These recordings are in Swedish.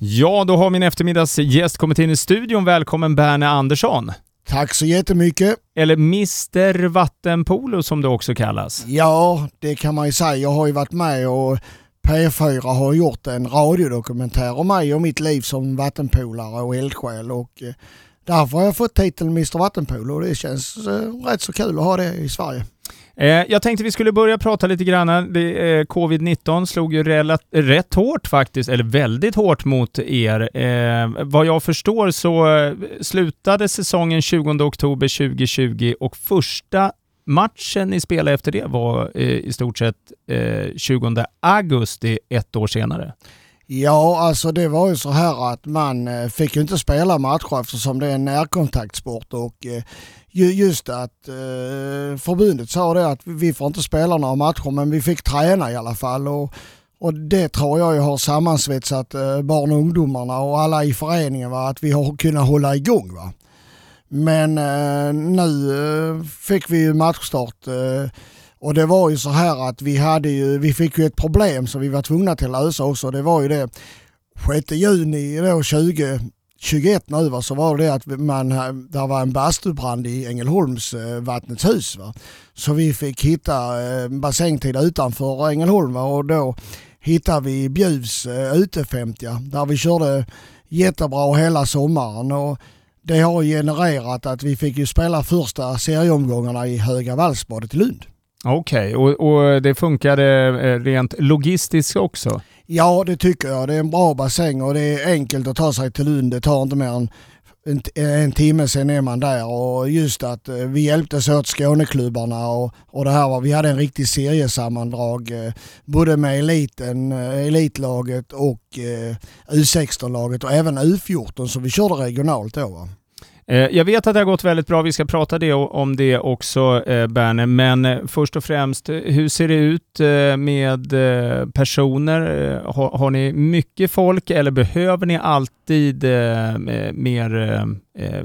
Ja, då har min eftermiddagsgäst kommit in i studion. Välkommen Berne Andersson. Tack så jättemycket. Eller Mr Vattenpolo som det också kallas. Ja, det kan man ju säga. Jag har ju varit med och P4 har gjort en radiodokumentär om mig och mitt liv som vattenpolare och eldsjäl och eh, därför har jag fått titeln Mr Vattenpolo och det känns eh, rätt så kul att ha det i Sverige. Eh, jag tänkte vi skulle börja prata lite grann. Eh, Covid-19 slog ju rätt hårt faktiskt, eller väldigt hårt mot er. Eh, vad jag förstår så slutade säsongen 20 oktober 2020 och första matchen ni spelade efter det var i stort sett 20 augusti ett år senare. Ja, alltså det var ju så här att man eh, fick ju inte spela matcher eftersom det är en närkontaktsport och eh, just att eh, förbundet sa det att vi får inte spela några matcher men vi fick träna i alla fall. Och, och det tror jag har sammansvetsat barn och ungdomarna och alla i föreningen va? att vi har kunnat hålla igång. Va? Men nu fick vi ju matchstart och det var ju så här att vi hade ju, vi fick ju ett problem som vi var tvungna till att lösa också. Det var ju det 6 juni då 20 21 nu va, så var det att man, där var en bastubrand i Ängelholms eh, vattnets hus. Va. Så vi fick hitta eh, bassängtid utanför Ängelholm va, och då hittade vi Bjuvs eh, ute 50 där vi körde jättebra hela sommaren. Och det har genererat att vi fick ju spela första serieomgångarna i Höga Vallsbadet i Lund. Okej, okay. och, och, det funkade eh, rent logistiskt också? Ja, det tycker jag. Det är en bra bassäng och det är enkelt att ta sig till Lund. Det tar inte mer än en, en timme sen är man där och just att eh, vi hjälptes åt Skåneklubbarna och, och det här var, vi hade en riktig seriesammandrag eh, både med eliten, eh, elitlaget och eh, U16-laget och även U14 så vi körde regionalt då. Va? Eh, jag vet att det har gått väldigt bra, vi ska prata det, om det också eh, Berner, men eh, först och främst, hur ser det ut med personer? Har, har ni mycket folk eller behöver ni alltid mer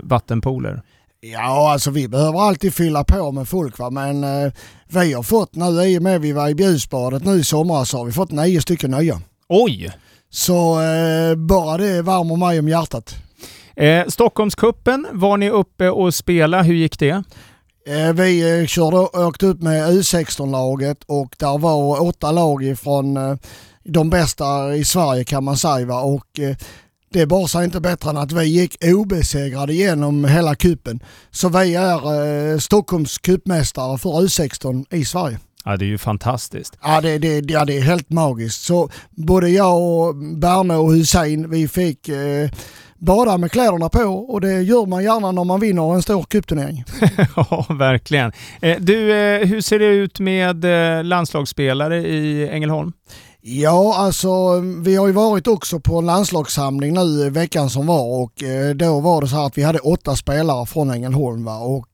vattenpooler? Ja, alltså vi behöver alltid fylla på med folk va? men eh, vi har fått nu i och med vi var i Bjusbadet nu i somras så har vi fått nio stycken nya. Oj! Så eh, bara det värmer mig om hjärtat. Eh, Stockholmskuppen var ni uppe och spela. Hur gick det? Eh, vi eh, körde, åkte upp med U16-laget och där var åtta lag ifrån eh, de bästa i Sverige kan man säga. Va? Och, det är bara sig inte bättre än att vi gick obesegrade genom hela kuppen. Så vi är Stockholms cupmästare för U16 i Sverige. Ja, det är ju fantastiskt. Ja det, det, ja, det är helt magiskt. Så både jag och Berne och Hussein, vi fick eh, bada med kläderna på och det gör man gärna när man vinner en stor cupturnering. ja, verkligen. Eh, du, eh, hur ser det ut med eh, landslagsspelare i Ängelholm? Ja, alltså vi har ju varit också på en landslagssamling nu veckan som var och då var det så här att vi hade åtta spelare från Ängelholm va? och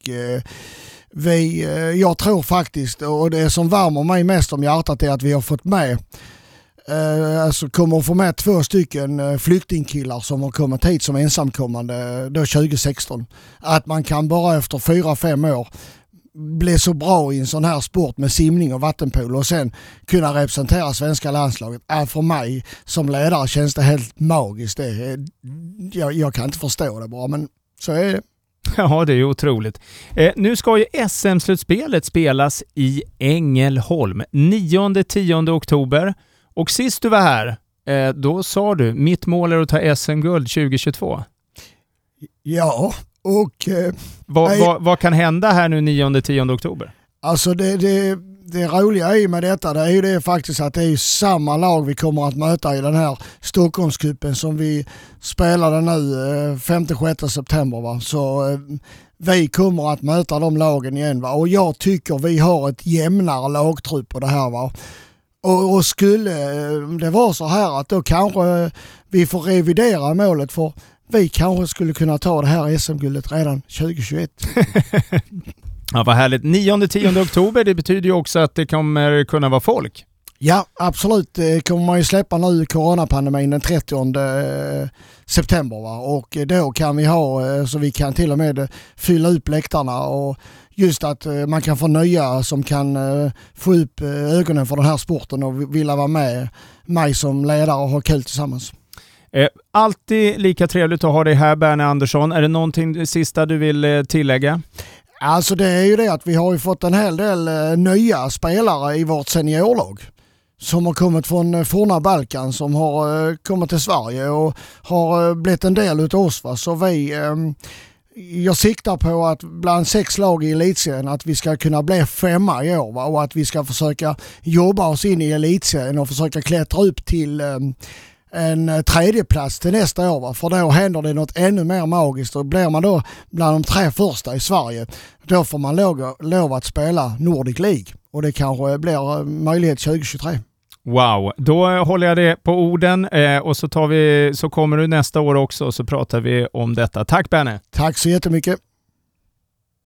vi, jag tror faktiskt, och det som värmer mig mest om hjärtat är att vi har fått med Eh, alltså kommer att få med två stycken eh, flyktingkillar som har kommit hit som ensamkommande eh, då 2016. Att man kan bara efter fyra fem år bli så bra i en sån här sport med simning och vattenpolo och sen kunna representera svenska landslaget. Är för mig som ledare känns det helt magiskt. Det, jag, jag kan inte förstå det bara men så är det. Ja, det är ju otroligt. Eh, nu ska ju SM-slutspelet spelas i Ängelholm 9-10 oktober. Och sist du var här, eh, då sa du mitt mål är att ta SM-guld 2022. Ja, och... Eh, vad, vad, vad, kan hända här nu 9-10 oktober? Alltså det, det, det roliga i med detta det är ju det faktiskt att det är samma lag vi kommer att möta i den här Stockholmscupen som vi spelade nu 5-6 eh, september. Va? Så eh, vi kommer att möta de lagen igen va? och jag tycker vi har ett jämnare lagtrupp på det här. Va? Och, och, skulle det vara så här att då kanske vi får revidera målet för vi kanske skulle kunna ta det här SM-guldet redan 2021. ja, vad härligt. 9-10 oktober, det betyder ju också att det kommer kunna vara folk. Ja, absolut. Det kommer man ju släppa nu i coronapandemin den 30 eh, september. Va? Och då kan vi ha eh, så vi kan till och med fylla upp läktarna och just att eh, man kan få nya som kan få upp ögonen för den här sporten och vilja vara med mig som ledare och ha kul tillsammans. Eh, alltid lika trevligt att ha dig här Berne Andersson. Är det någonting sista du vill eh, tillägga? Alltså det är ju det att vi har ju fått en hel del eh, nya spelare i vårt seniorlag som har kommit från eh, forna Balkan som har eh, kommit till Sverige och har blivit en del utav oss. Va? Så vi, ehm, jag siktar på att bland sex lag i elitserien att vi ska kunna bli femma i år va? och att vi ska försöka jobba oss in i elitserien och försöka klättra upp till um, en tredjeplats till nästa år. Va? För då händer det något ännu mer magiskt och blir man då bland de tre första i Sverige då får man lov, lov att spela Nordic League och det kanske blir eh, möjlighet 2023. Wow, då håller jag det på orden eh, och så, tar vi, så kommer du nästa år också och så pratar vi om detta. Tack Benne! Tack så jättemycket!